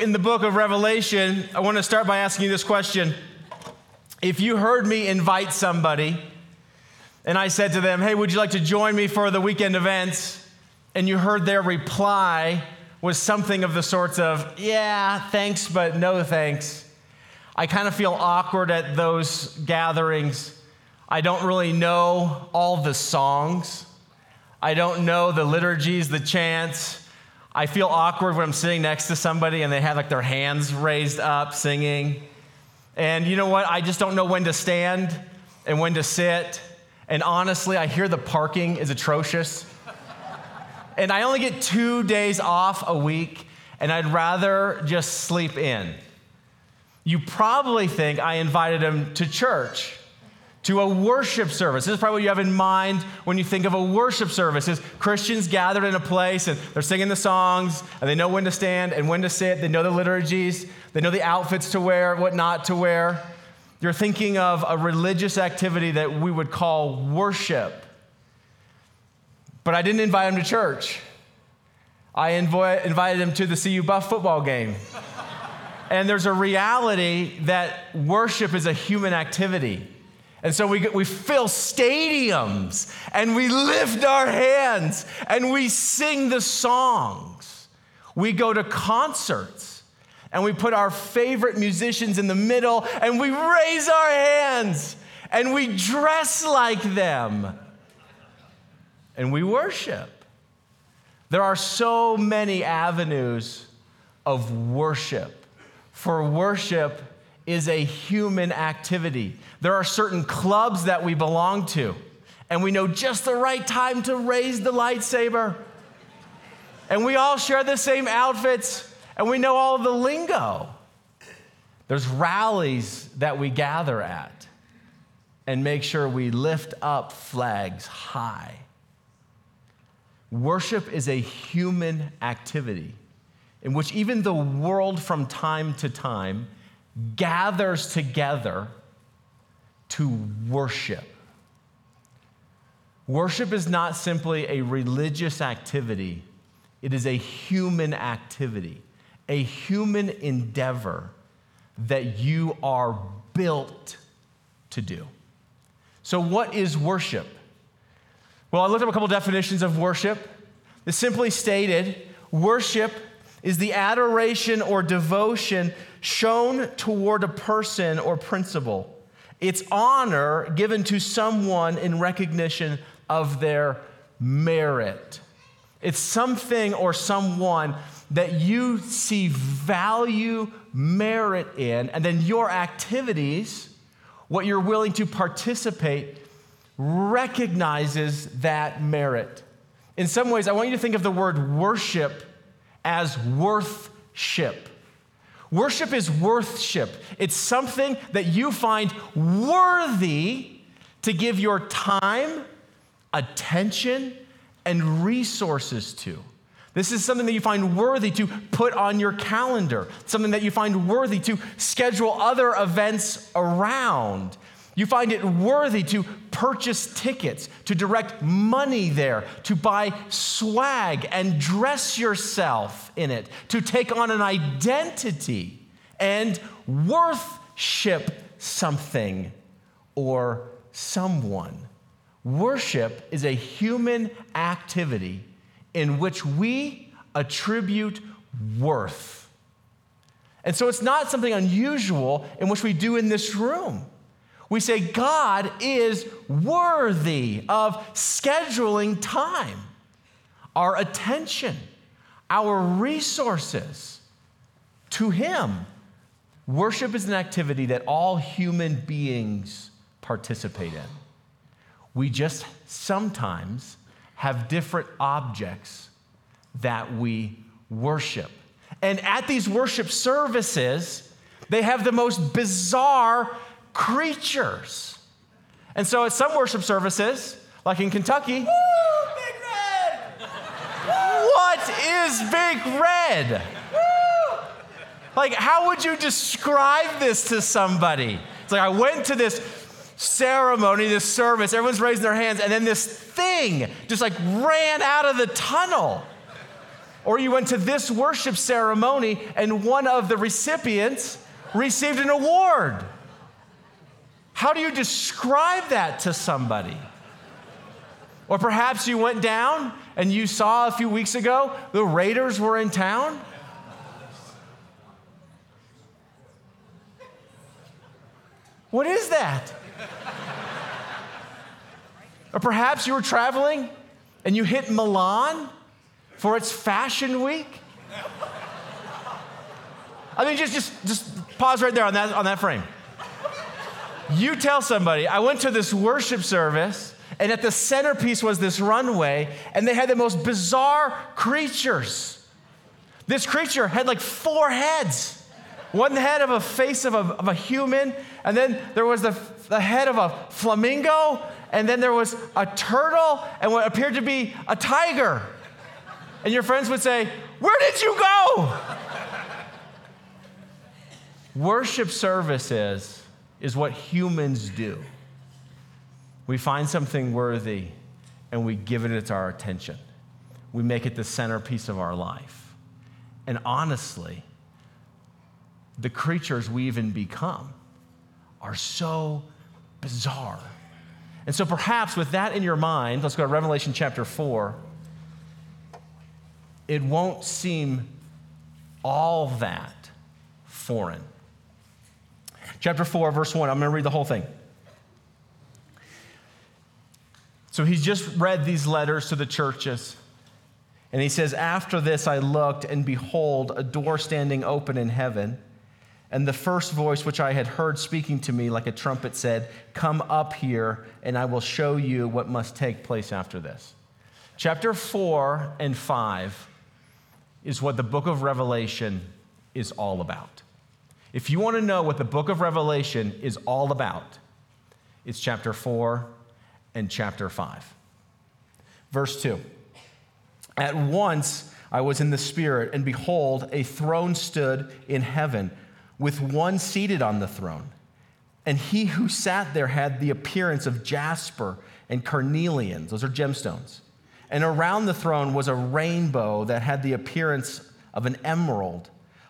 In the book of Revelation, I want to start by asking you this question. If you heard me invite somebody and I said to them, Hey, would you like to join me for the weekend events? And you heard their reply was something of the sorts of, Yeah, thanks, but no thanks. I kind of feel awkward at those gatherings. I don't really know all the songs. I don't know the liturgies, the chants. I feel awkward when I'm sitting next to somebody and they have like their hands raised up singing. And you know what? I just don't know when to stand and when to sit. And honestly, I hear the parking is atrocious. and I only get two days off a week, and I'd rather just sleep in. You probably think I invited him to church to a worship service. This is probably what you have in mind when you think of a worship service is Christians gathered in a place and they're singing the songs and they know when to stand and when to sit. They know the liturgies. They know the outfits to wear, what not to wear. You're thinking of a religious activity that we would call worship. But I didn't invite him to church. I invited him to the CU Buff football game. and there's a reality that worship is a human activity. And so we, we fill stadiums and we lift our hands and we sing the songs. We go to concerts and we put our favorite musicians in the middle and we raise our hands and we dress like them and we worship. There are so many avenues of worship. For worship is a human activity. There are certain clubs that we belong to, and we know just the right time to raise the lightsaber. And we all share the same outfits, and we know all the lingo. There's rallies that we gather at and make sure we lift up flags high. Worship is a human activity in which even the world from time to time gathers together to worship. Worship is not simply a religious activity, it is a human activity, a human endeavor that you are built to do. So, what is worship? Well, I looked up a couple definitions of worship. It's simply stated worship is the adoration or devotion shown toward a person or principle it's honor given to someone in recognition of their merit. It's something or someone that you see value, merit in, and then your activities, what you're willing to participate, recognizes that merit. In some ways, I want you to think of the word worship as worthship. Worship is worthship. It's something that you find worthy to give your time, attention, and resources to. This is something that you find worthy to put on your calendar, something that you find worthy to schedule other events around. You find it worthy to purchase tickets, to direct money there, to buy swag and dress yourself in it, to take on an identity and worship something or someone. Worship is a human activity in which we attribute worth. And so it's not something unusual in which we do in this room. We say God is worthy of scheduling time, our attention, our resources to Him. Worship is an activity that all human beings participate in. We just sometimes have different objects that we worship. And at these worship services, they have the most bizarre creatures. And so at some worship services, like in Kentucky, Woo, Big Red! what is Big Red? Woo! Like, how would you describe this to somebody? It's like I went to this ceremony, this service, everyone's raising their hands, and then this thing just like ran out of the tunnel. Or you went to this worship ceremony and one of the recipients received an award. How do you describe that to somebody? Or perhaps you went down and you saw a few weeks ago the Raiders were in town. What is that? or perhaps you were traveling and you hit Milan for its fashion week. I mean, just, just, just pause right there on that, on that frame. You tell somebody, I went to this worship service, and at the centerpiece was this runway, and they had the most bizarre creatures. This creature had like four heads one head of a face of a, of a human, and then there was the, the head of a flamingo, and then there was a turtle, and what appeared to be a tiger. And your friends would say, Where did you go? Worship services is what humans do. We find something worthy and we give it its our attention. We make it the centerpiece of our life. And honestly, the creatures we even become are so bizarre. And so perhaps with that in your mind, let's go to Revelation chapter 4. It won't seem all that foreign. Chapter 4, verse 1, I'm going to read the whole thing. So he's just read these letters to the churches. And he says, After this I looked, and behold, a door standing open in heaven. And the first voice which I had heard speaking to me like a trumpet said, Come up here, and I will show you what must take place after this. Chapter 4 and 5 is what the book of Revelation is all about. If you want to know what the book of Revelation is all about, it's chapter 4 and chapter 5. Verse 2 At once I was in the Spirit, and behold, a throne stood in heaven, with one seated on the throne. And he who sat there had the appearance of jasper and carnelian, those are gemstones. And around the throne was a rainbow that had the appearance of an emerald.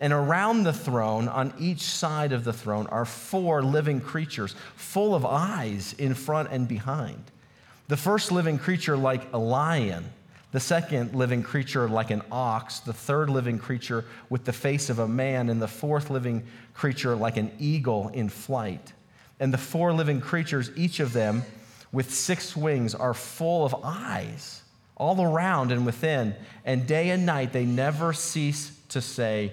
And around the throne, on each side of the throne, are four living creatures, full of eyes in front and behind. The first living creature, like a lion, the second living creature, like an ox, the third living creature, with the face of a man, and the fourth living creature, like an eagle in flight. And the four living creatures, each of them with six wings, are full of eyes all around and within. And day and night they never cease to say,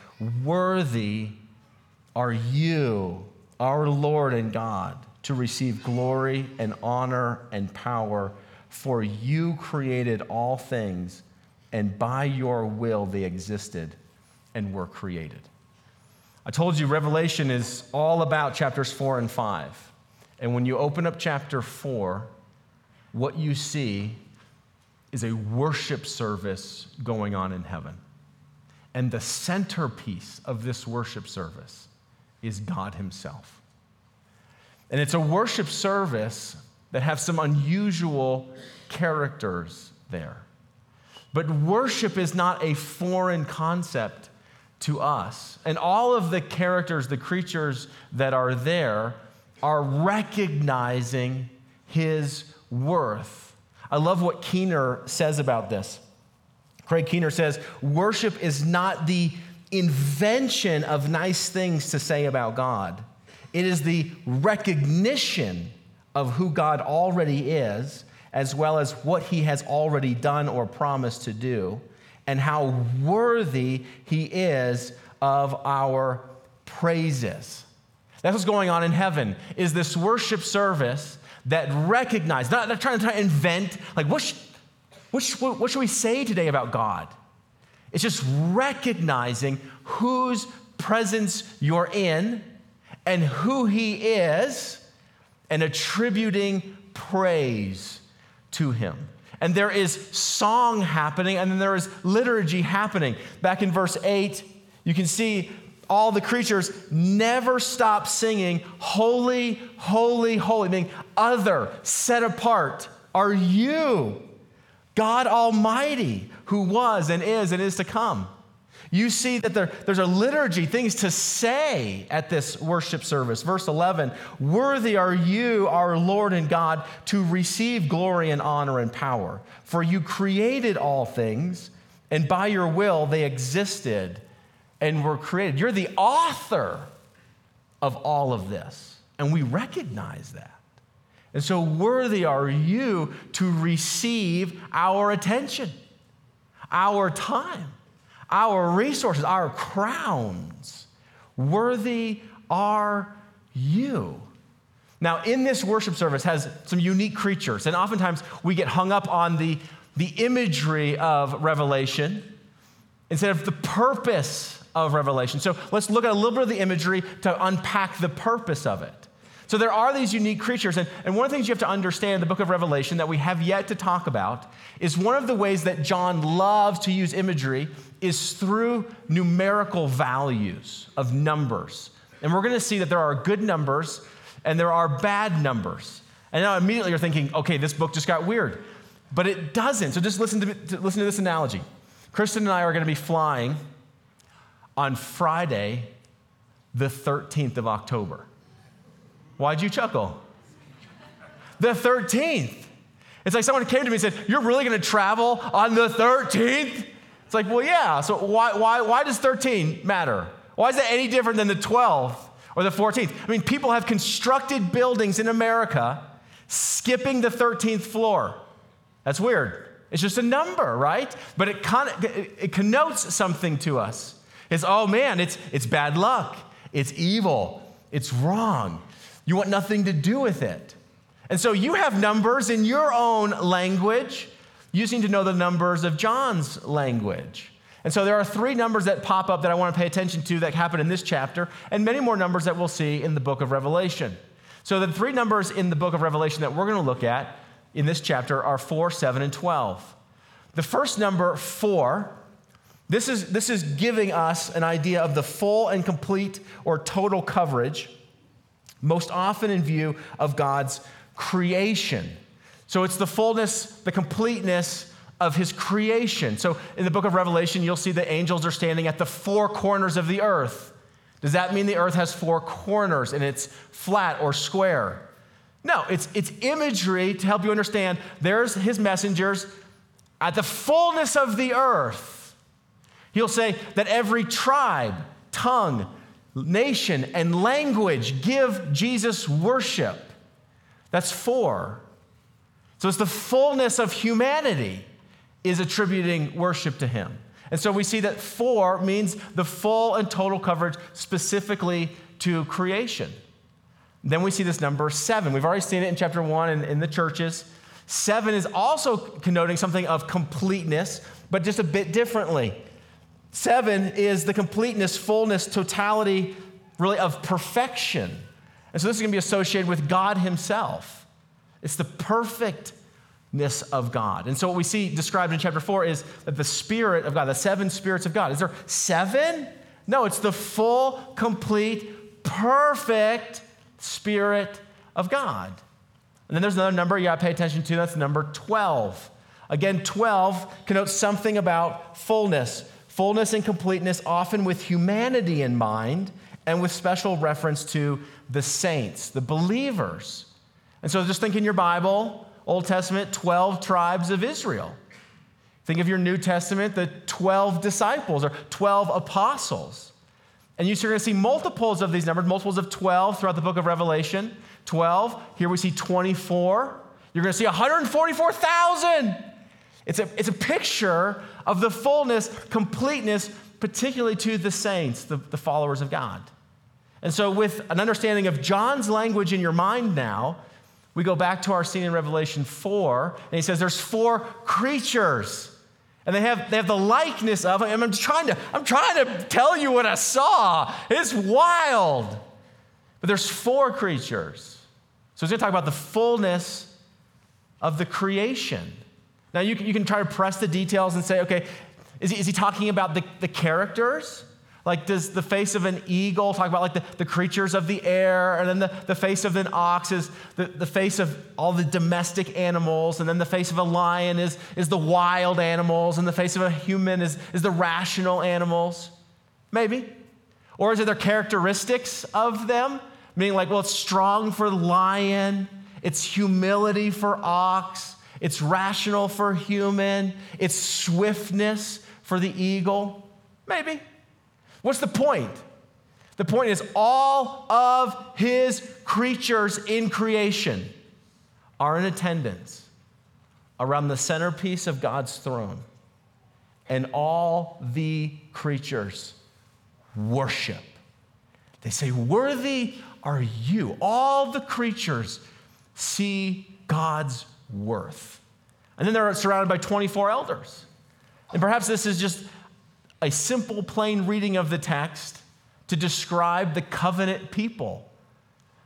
Worthy are you, our Lord and God, to receive glory and honor and power, for you created all things, and by your will they existed and were created. I told you Revelation is all about chapters four and five. And when you open up chapter four, what you see is a worship service going on in heaven. And the centerpiece of this worship service is God Himself. And it's a worship service that have some unusual characters there. But worship is not a foreign concept to us. And all of the characters, the creatures that are there, are recognizing His worth. I love what Keener says about this. Craig Keener says, Worship is not the invention of nice things to say about God. It is the recognition of who God already is, as well as what he has already done or promised to do, and how worthy he is of our praises. That's what's going on in heaven, is this worship service that recognizes, not, not trying to invent, like, what, what, what should we say today about God? It's just recognizing whose presence you're in and who he is and attributing praise to him. And there is song happening, and then there is liturgy happening. Back in verse 8, you can see all the creatures never stop singing, Holy, holy, holy, meaning other, set apart are you, God Almighty, who was and is and is to come. You see that there, there's a liturgy, things to say at this worship service. Verse 11 Worthy are you, our Lord and God, to receive glory and honor and power. For you created all things, and by your will they existed and were created. You're the author of all of this, and we recognize that. And so, worthy are you to receive our attention, our time our resources, our crowns. Worthy are you. Now, in this worship service has some unique creatures, and oftentimes we get hung up on the, the imagery of Revelation instead of the purpose of Revelation. So let's look at a little bit of the imagery to unpack the purpose of it. So there are these unique creatures, and, and one of the things you have to understand in the book of Revelation that we have yet to talk about is one of the ways that John loves to use imagery is through numerical values of numbers. And we're going to see that there are good numbers and there are bad numbers. And now immediately you're thinking, okay, this book just got weird. But it doesn't. So just listen to, to listen to this analogy. Kristen and I are going to be flying on Friday, the 13th of October. Why'd you chuckle? The 13th. It's like someone came to me and said, You're really going to travel on the 13th? It's like, Well, yeah. So why, why, why does 13 matter? Why is that any different than the 12th or the 14th? I mean, people have constructed buildings in America skipping the 13th floor. That's weird. It's just a number, right? But it, con- it connotes something to us. It's, oh man, it's, it's bad luck. It's evil. It's wrong. You want nothing to do with it. And so you have numbers in your own language. You seem to know the numbers of John's language. And so there are three numbers that pop up that I want to pay attention to that happen in this chapter, and many more numbers that we'll see in the book of Revelation. So the three numbers in the book of Revelation that we're going to look at in this chapter are 4, 7, and 12. The first number, 4, this is, this is giving us an idea of the full and complete or total coverage most often in view of God's creation. So it's the fullness, the completeness of his creation. So in the book of Revelation, you'll see the angels are standing at the four corners of the earth. Does that mean the earth has four corners and it's flat or square? No, it's, it's imagery to help you understand there's his messengers at the fullness of the earth. He'll say that every tribe, tongue, nation, and language give Jesus worship. That's four. So it's the fullness of humanity is attributing worship to him. And so we see that four means the full and total coverage specifically to creation. Then we see this number seven. We've already seen it in chapter one in, in the churches. Seven is also connoting something of completeness, but just a bit differently. Seven is the completeness, fullness, totality, really of perfection. And so this is going to be associated with God Himself. It's the perfectness of God. And so what we see described in chapter four is that the Spirit of God, the seven spirits of God. Is there seven? No, it's the full, complete, perfect Spirit of God. And then there's another number you got to pay attention to. That's number 12. Again, 12 connotes something about fullness, fullness and completeness, often with humanity in mind and with special reference to the saints, the believers. And so just think in your Bible, Old Testament, 12 tribes of Israel. Think of your New Testament, the 12 disciples or 12 apostles. And you're going to see multiples of these numbers, multiples of 12 throughout the book of Revelation. 12, here we see 24. You're going to see 144,000. It's a, it's a picture of the fullness, completeness, particularly to the saints, the, the followers of God. And so, with an understanding of John's language in your mind now, we go back to our scene in Revelation 4, and he says there's four creatures. And they have, they have the likeness of, and I'm trying to, I'm trying to tell you what I saw. It's wild. But there's four creatures. So he's going to talk about the fullness of the creation. Now you can, you can try to press the details and say, okay, is he, is he talking about the, the characters? Like, does the face of an eagle talk about like the, the creatures of the air? And then the, the face of an ox is the, the face of all the domestic animals. And then the face of a lion is, is the wild animals. And the face of a human is, is the rational animals. Maybe. Or is it their characteristics of them? Meaning, like, well, it's strong for lion, it's humility for ox, it's rational for human, it's swiftness for the eagle. Maybe. What's the point? The point is, all of his creatures in creation are in attendance around the centerpiece of God's throne. And all the creatures worship. They say, Worthy are you. All the creatures see God's worth. And then they're surrounded by 24 elders. And perhaps this is just a simple, plain reading of the text to describe the covenant people.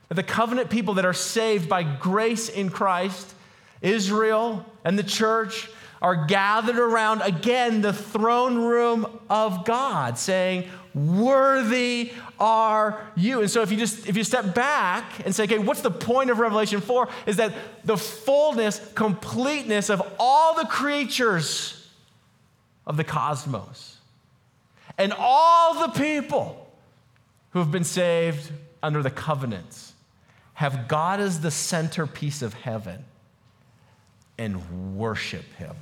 The covenant people that are saved by grace in Christ, Israel and the church, are gathered around again the throne room of God, saying, Worthy are you. And so if you just if you step back and say, okay, what's the point of Revelation 4? Is that the fullness, completeness of all the creatures of the cosmos and all the people who have been saved under the covenants have God as the centerpiece of heaven and worship Him.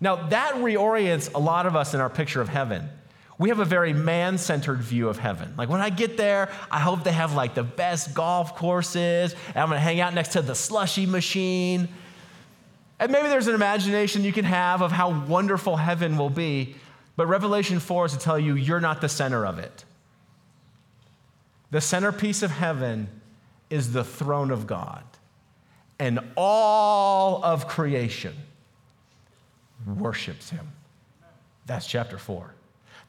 Now, that reorients a lot of us in our picture of heaven. We have a very man centered view of heaven. Like when I get there, I hope they have like the best golf courses, and I'm gonna hang out next to the slushy machine. And maybe there's an imagination you can have of how wonderful heaven will be. But Revelation 4 is to tell you you're not the center of it. The centerpiece of heaven is the throne of God, and all of creation worships him. That's chapter 4.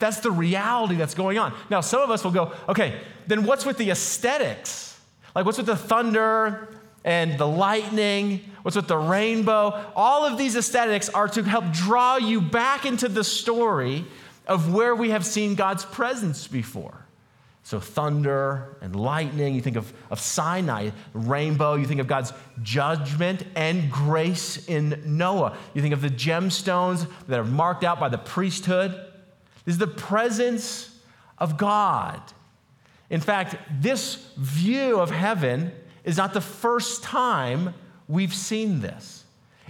That's the reality that's going on. Now, some of us will go, okay, then what's with the aesthetics? Like, what's with the thunder and the lightning? What's with the rainbow? All of these aesthetics are to help draw you back into the story of where we have seen God's presence before. So, thunder and lightning, you think of, of Sinai, rainbow, you think of God's judgment and grace in Noah. You think of the gemstones that are marked out by the priesthood. Is the presence of God. In fact, this view of heaven is not the first time we've seen this.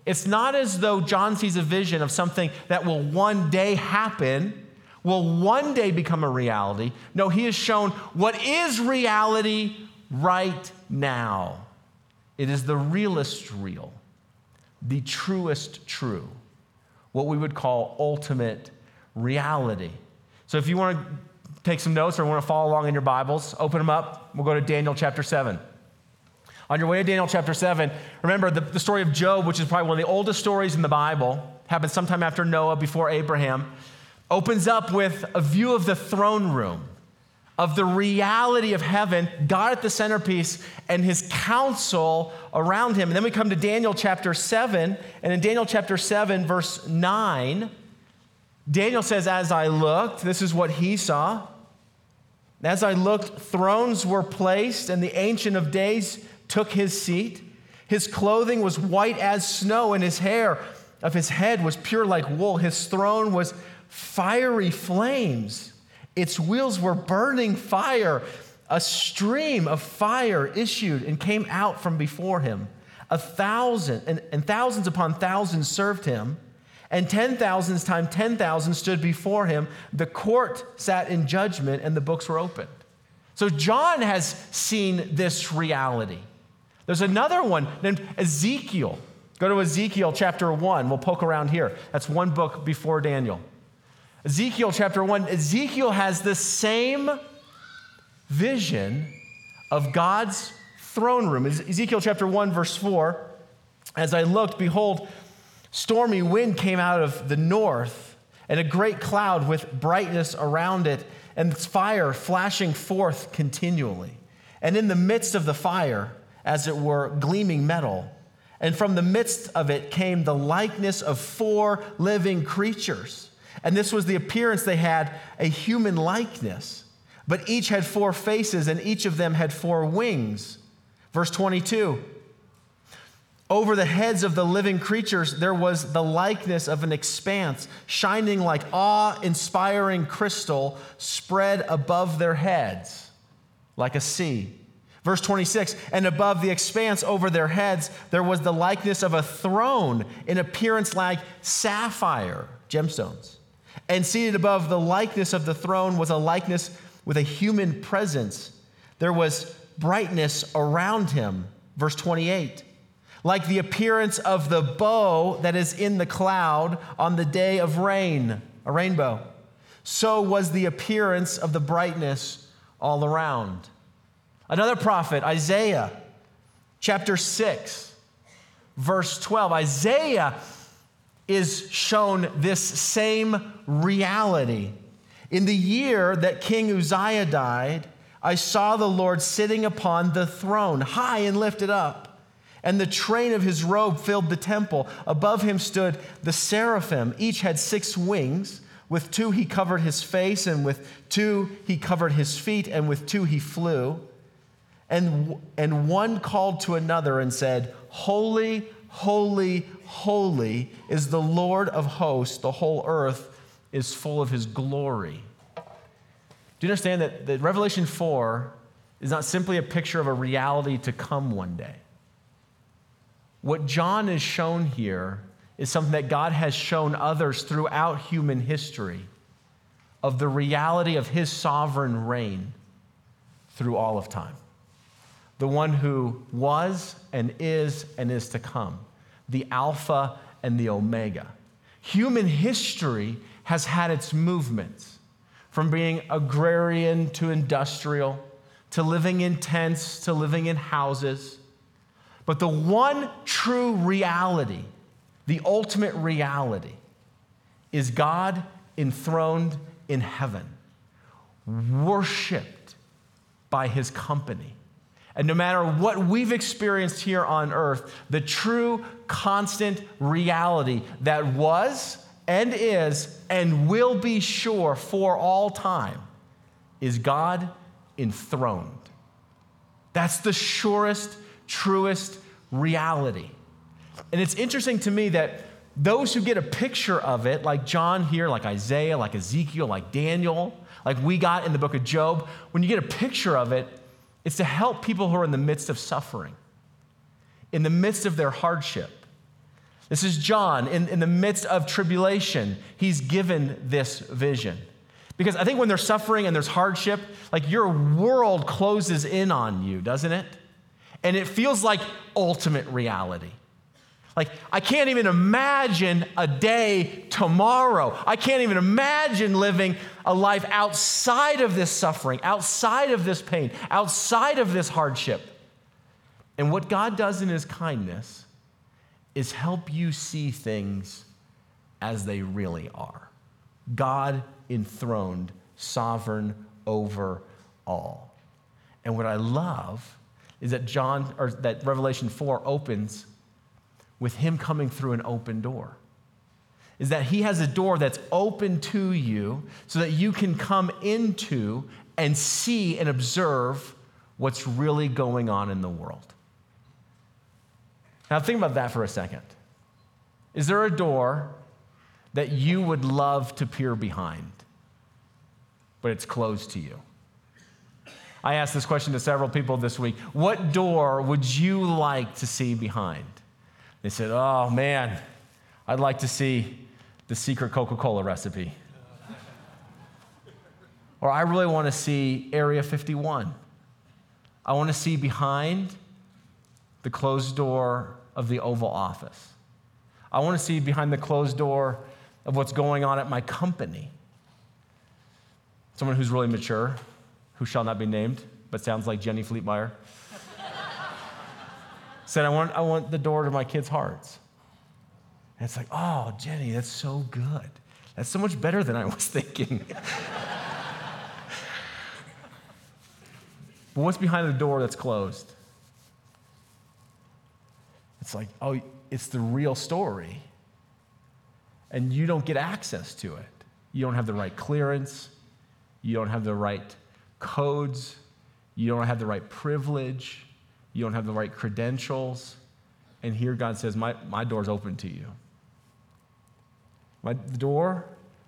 It's not as though John sees a vision of something that will one day happen, will one day become a reality. No, he has shown what is reality right now. It is the realest real, the truest true, what we would call ultimate reality. So if you want to take some notes or want to follow along in your Bibles, open them up. We'll go to Daniel chapter 7. On your way to Daniel chapter 7, remember the, the story of Job, which is probably one of the oldest stories in the Bible, happened sometime after Noah, before Abraham, opens up with a view of the throne room, of the reality of heaven, God at the centerpiece, and his counsel around him. And then we come to Daniel chapter 7, and in Daniel chapter 7, verse 9, Daniel says, As I looked, this is what he saw. As I looked, thrones were placed, and the Ancient of Days took his seat. His clothing was white as snow, and his hair of his head was pure like wool. His throne was fiery flames. Its wheels were burning fire. A stream of fire issued and came out from before him. A thousand and, and thousands upon thousands served him. And 10,000s times 10,000 stood before him. The court sat in judgment, and the books were opened. So John has seen this reality. There's another one named Ezekiel. Go to Ezekiel chapter 1. We'll poke around here. That's one book before Daniel. Ezekiel chapter 1. Ezekiel has the same vision of God's throne room. Ezekiel chapter 1, verse 4. As I looked, behold, stormy wind came out of the north, and a great cloud with brightness around it, and its fire flashing forth continually. And in the midst of the fire, as it were, gleaming metal. And from the midst of it came the likeness of four living creatures. And this was the appearance they had a human likeness. But each had four faces, and each of them had four wings. Verse 22 Over the heads of the living creatures, there was the likeness of an expanse, shining like awe inspiring crystal spread above their heads, like a sea. Verse 26 And above the expanse over their heads, there was the likeness of a throne in appearance like sapphire, gemstones. And seated above the likeness of the throne was a likeness with a human presence. There was brightness around him. Verse 28 like the appearance of the bow that is in the cloud on the day of rain, a rainbow. So was the appearance of the brightness all around. Another prophet, Isaiah, chapter 6, verse 12. Isaiah is shown this same reality. In the year that King Uzziah died, I saw the Lord sitting upon the throne, high and lifted up, and the train of his robe filled the temple. Above him stood the seraphim. Each had six wings. With two he covered his face, and with two he covered his feet, and with two he flew. And, and one called to another and said, Holy, holy, holy is the Lord of hosts. The whole earth is full of his glory. Do you understand that, that Revelation 4 is not simply a picture of a reality to come one day? What John is shown here is something that God has shown others throughout human history of the reality of his sovereign reign through all of time the one who was and is and is to come, the Alpha and the Omega. Human history has had its movements from being agrarian to industrial, to living in tents, to living in houses. But the one true reality, the ultimate reality, is God enthroned in heaven, worshiped by his company and no matter what we've experienced here on earth, the true, constant reality that was and is and will be sure for all time is God enthroned. That's the surest, truest reality. And it's interesting to me that those who get a picture of it, like John here, like Isaiah, like Ezekiel, like Daniel, like we got in the book of Job, when you get a picture of it, it's to help people who are in the midst of suffering, in the midst of their hardship. This is John in, in the midst of tribulation. He's given this vision. Because I think when there's suffering and there's hardship, like your world closes in on you, doesn't it? And it feels like ultimate reality. Like, I can't even imagine a day tomorrow. I can't even imagine living a life outside of this suffering, outside of this pain, outside of this hardship. And what God does in His kindness is help you see things as they really are. God enthroned, sovereign over all. And what I love is that John or that Revelation 4 opens with Him coming through an open door. Is that He has a door that's open to you so that you can come into and see and observe what's really going on in the world. Now, think about that for a second. Is there a door that you would love to peer behind, but it's closed to you? I asked this question to several people this week. What door would you like to see behind? They said, Oh man, I'd like to see the secret Coca Cola recipe. Or I really want to see Area 51. I want to see behind the closed door of the Oval Office. I want to see behind the closed door of what's going on at my company. Someone who's really mature, who shall not be named, but sounds like Jenny Fleetmeyer, said, I want, I want the door to my kids' hearts. And it's like, oh, Jenny, that's so good. That's so much better than I was thinking. but what's behind the door that's closed? It's like, oh, it's the real story. And you don't get access to it. You don't have the right clearance. You don't have the right codes. You don't have the right privilege. You don't have the right credentials. And here God says, My, my door's open to you. My, the door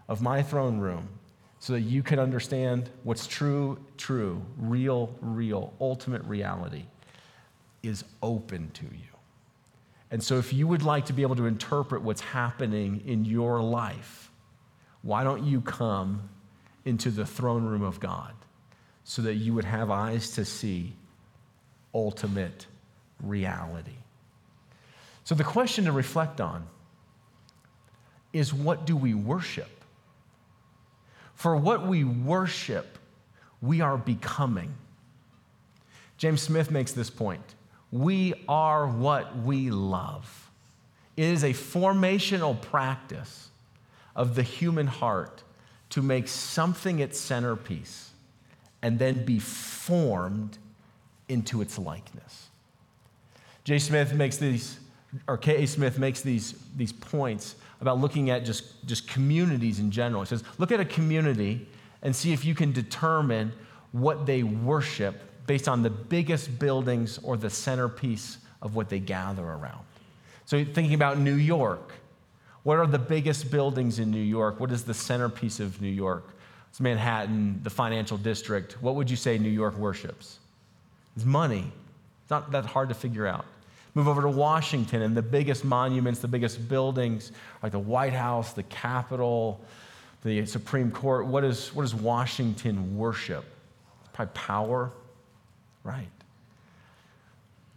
of my throne room, so that you can understand what's true, true, real, real, ultimate reality, is open to you. And so, if you would like to be able to interpret what's happening in your life, why don't you come into the throne room of God so that you would have eyes to see ultimate reality? So, the question to reflect on is what do we worship? For what we worship, we are becoming. James Smith makes this point. We are what we love. It is a formational practice of the human heart to make something its centerpiece and then be formed into its likeness. J. Smith makes these, or K.A. Smith makes these, these points about looking at just, just communities in general. He says, look at a community and see if you can determine what they worship based on the biggest buildings or the centerpiece of what they gather around. So, thinking about New York, what are the biggest buildings in New York? What is the centerpiece of New York? It's Manhattan, the financial district. What would you say New York worships? It's money. It's not that hard to figure out. Move over to Washington, and the biggest monuments, the biggest buildings, like the White House, the Capitol, the Supreme Court. What, is, what does Washington worship? It's probably power, right?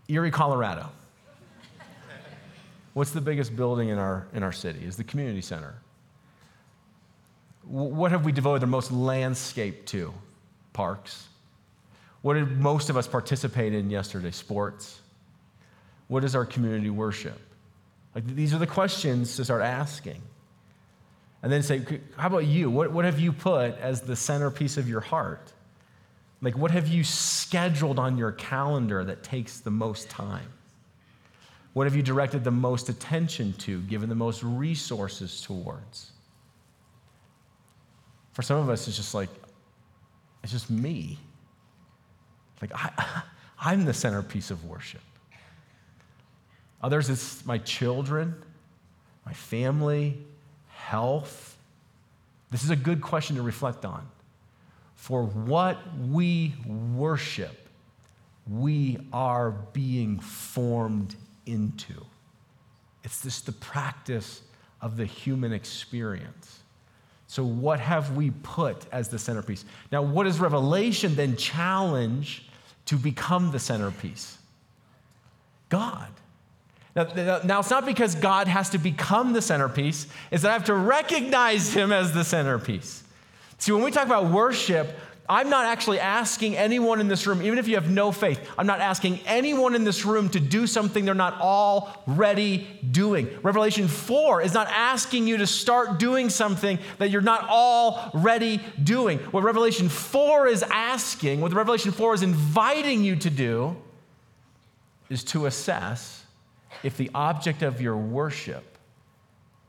Erie, Colorado. What's the biggest building in our, in our city? Is the community center. What have we devoted the most landscape to? Parks. What did most of us participate in yesterday? Sports. What is our community worship? Like, these are the questions to start asking. And then say, how about you? What, what have you put as the centerpiece of your heart? Like, what have you scheduled on your calendar that takes the most time? What have you directed the most attention to, given the most resources towards? For some of us, it's just like, it's just me. Like, I, I'm the centerpiece of worship. Others, it's my children, my family, health. This is a good question to reflect on. For what we worship, we are being formed into. It's just the practice of the human experience. So, what have we put as the centerpiece? Now, what does Revelation then challenge to become the centerpiece? God. Now, now, it's not because God has to become the centerpiece, it's that I have to recognize Him as the centerpiece. See, when we talk about worship, I'm not actually asking anyone in this room, even if you have no faith, I'm not asking anyone in this room to do something they're not already doing. Revelation 4 is not asking you to start doing something that you're not already doing. What Revelation 4 is asking, what Revelation 4 is inviting you to do, is to assess if the object of your worship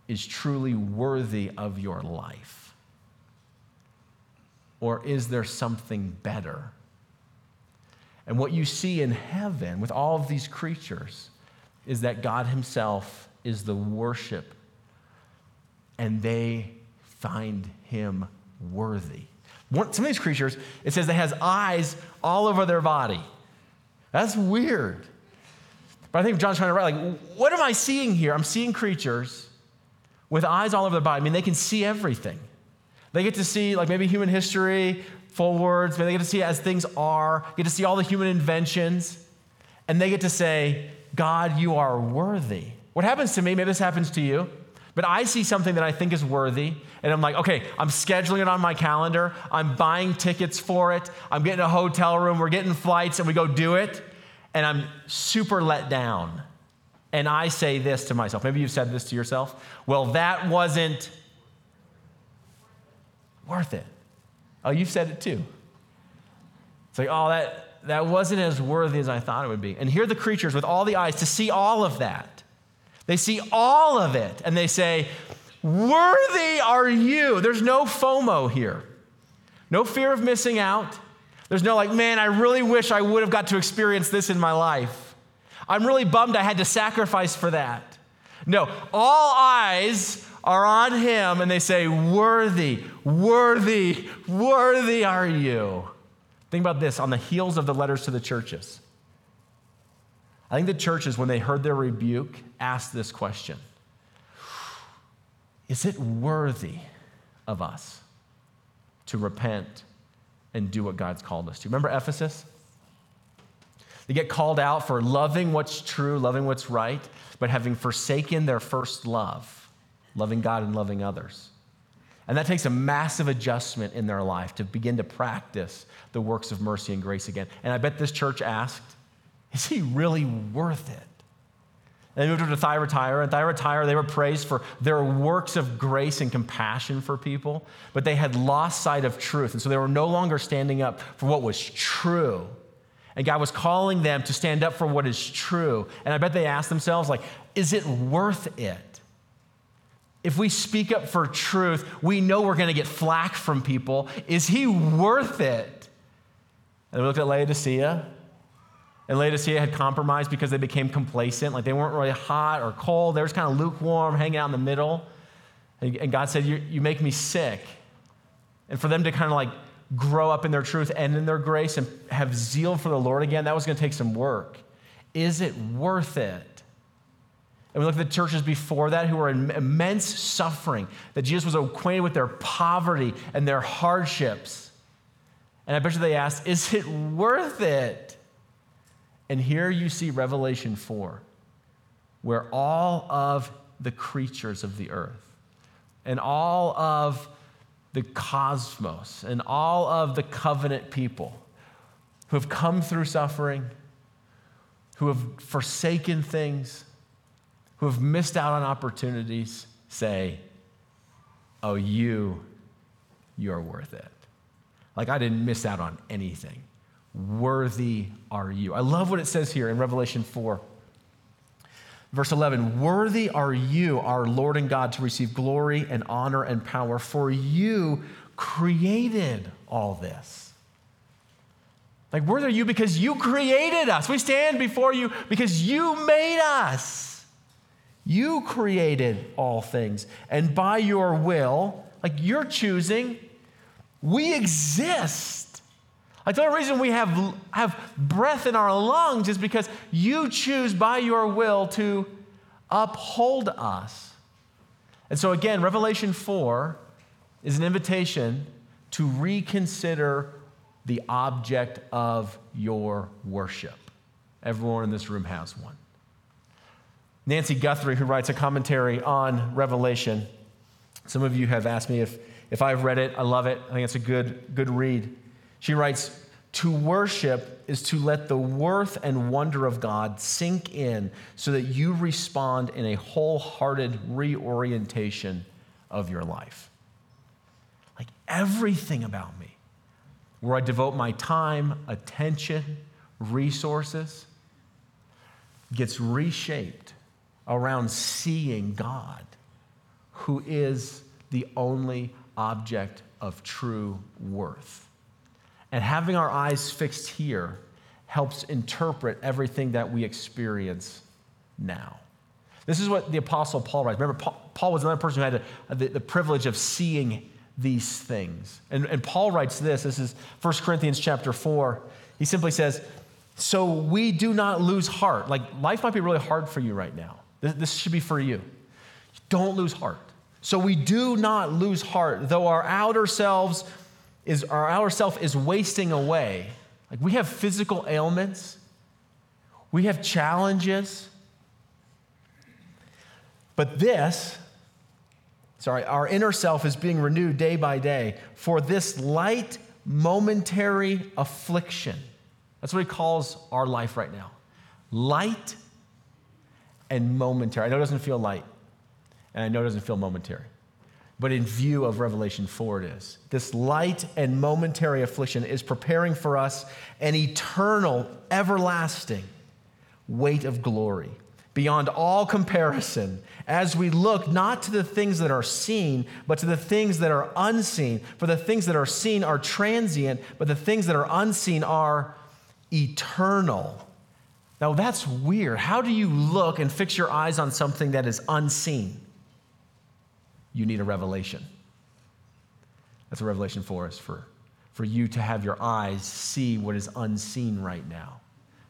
is truly worthy of your life. Or is there something better? And what you see in heaven with all of these creatures is that God Himself is the worship, and they find Him worthy. One, some of these creatures, it says they has eyes all over their body. That's weird. But I think John's trying to write, like, what am I seeing here? I'm seeing creatures with eyes all over their body. I mean, they can see everything. They get to see, like, maybe human history, forwards, maybe they get to see as things are, get to see all the human inventions, and they get to say, God, you are worthy. What happens to me, maybe this happens to you, but I see something that I think is worthy, and I'm like, okay, I'm scheduling it on my calendar, I'm buying tickets for it, I'm getting a hotel room, we're getting flights, and we go do it, and I'm super let down. And I say this to myself. Maybe you've said this to yourself. Well, that wasn't worth it. Oh, you've said it too. It's like, oh, that, that wasn't as worthy as I thought it would be. And here the creatures with all the eyes to see all of that. They see all of it and they say, Worthy are you. There's no FOMO here, no fear of missing out. There's no like, man, I really wish I would have got to experience this in my life. I'm really bummed I had to sacrifice for that. No, all eyes are on him and they say, Worthy, worthy, worthy are you. Think about this on the heels of the letters to the churches. I think the churches, when they heard their rebuke, asked this question Is it worthy of us to repent and do what God's called us to? Remember Ephesus? They get called out for loving what's true, loving what's right, but having forsaken their first love, loving God and loving others. And that takes a massive adjustment in their life to begin to practice the works of mercy and grace again. And I bet this church asked, is he really worth it? And they moved over to Thyatira, and Thyatira, they were praised for their works of grace and compassion for people, but they had lost sight of truth. And so they were no longer standing up for what was true and God was calling them to stand up for what is true. And I bet they asked themselves, like, is it worth it? If we speak up for truth, we know we're going to get flack from people. Is he worth it? And we looked at Laodicea, and Laodicea had compromised because they became complacent. Like they weren't really hot or cold. They were just kind of lukewarm, hanging out in the middle. And God said, You, you make me sick. And for them to kind of like grow up in their truth and in their grace and have zeal for the Lord again, that was going to take some work. Is it worth it? And we look at the churches before that who were in immense suffering, that Jesus was acquainted with their poverty and their hardships. And I bet you they asked, Is it worth it? And here you see Revelation 4, where all of the creatures of the earth and all of the cosmos and all of the covenant people who have come through suffering, who have forsaken things, who have missed out on opportunities, say, Oh, you, you're worth it. Like I didn't miss out on anything. Worthy are you. I love what it says here in Revelation 4. Verse 11, worthy are you, our Lord and God, to receive glory and honor and power, for you created all this. Like, worthy are you because you created us. We stand before you because you made us. You created all things. And by your will, like you're choosing, we exist. Like the only reason we have, have breath in our lungs is because you choose by your will to uphold us. And so, again, Revelation 4 is an invitation to reconsider the object of your worship. Everyone in this room has one. Nancy Guthrie, who writes a commentary on Revelation, some of you have asked me if, if I've read it. I love it. I think it's a good, good read. She writes, To worship is to let the worth and wonder of God sink in so that you respond in a wholehearted reorientation of your life. Like everything about me, where I devote my time, attention, resources, gets reshaped around seeing God, who is the only object of true worth. And having our eyes fixed here helps interpret everything that we experience now. This is what the Apostle Paul writes. Remember, Paul was another person who had the, the, privilege of seeing these things. And, and Paul writes this. This is 1 Corinthians chapter 4. He simply says, So we do not lose heart. Like, life might be really hard for you right now. This, should be for you. Don't lose heart. So we do not lose heart, though our outer selves is our outer self is wasting away. Like we have physical ailments, we have challenges. But this, sorry, our inner self is being renewed day by day for this light, momentary affliction. That's what he calls our life right now light and momentary. I know it doesn't feel light, and I know it doesn't feel momentary. But in view of Revelation 4, it is. This light and momentary affliction is preparing for us an eternal, everlasting weight of glory beyond all comparison as we look not to the things that are seen, but to the things that are unseen. For the things that are seen are transient, but the things that are unseen are eternal. Now that's weird. How do you look and fix your eyes on something that is unseen? You need a revelation. That's a Revelation for us, for. For you to have your eyes see what is unseen right now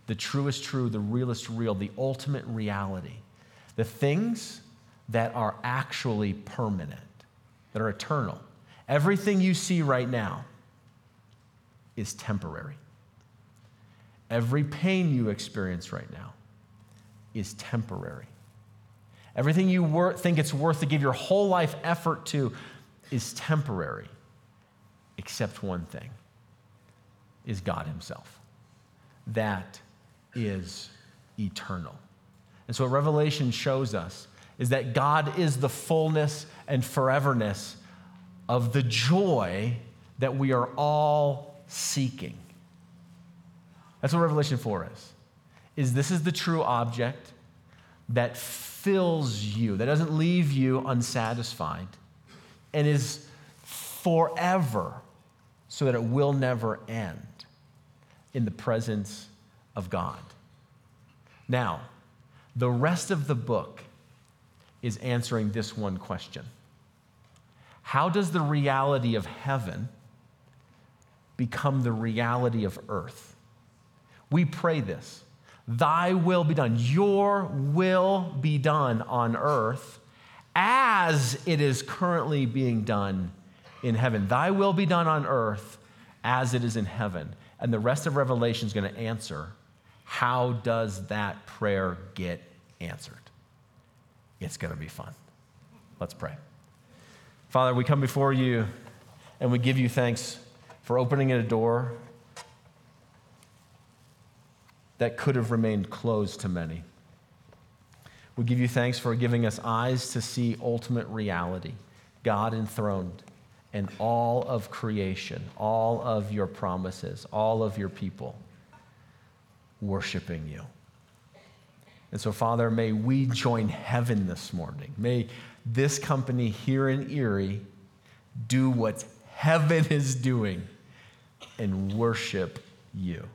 the truest true, the realest real, the ultimate reality, the things that are actually permanent, that are eternal. Everything you see right now is temporary. Every pain you experience right now is temporary. Everything you wor- think it's worth to give your whole life effort to is temporary, except one thing is God Himself. That is eternal. And so, what Revelation shows us is that God is the fullness and foreverness of the joy that we are all seeking. That's what Revelation 4 is. Is this is the true object that fills you, that doesn't leave you unsatisfied, and is forever so that it will never end in the presence of God. Now, the rest of the book is answering this one question How does the reality of heaven become the reality of earth? We pray this Thy will be done, your will be done on earth as it is currently being done in heaven. Thy will be done on earth as it is in heaven. And the rest of Revelation is going to answer how does that prayer get answered? It's going to be fun. Let's pray. Father, we come before you and we give you thanks for opening a door that could have remained closed to many. We give you thanks for giving us eyes to see ultimate reality, God enthroned, and all of creation, all of your promises, all of your people worshiping you. And so, Father, may we join heaven this morning. May this company here in Erie do what heaven is doing and worship you.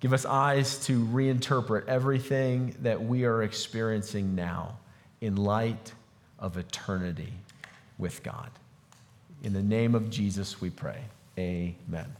Give us eyes to reinterpret everything that we are experiencing now in light of eternity with God. In the name of Jesus, we pray. Amen.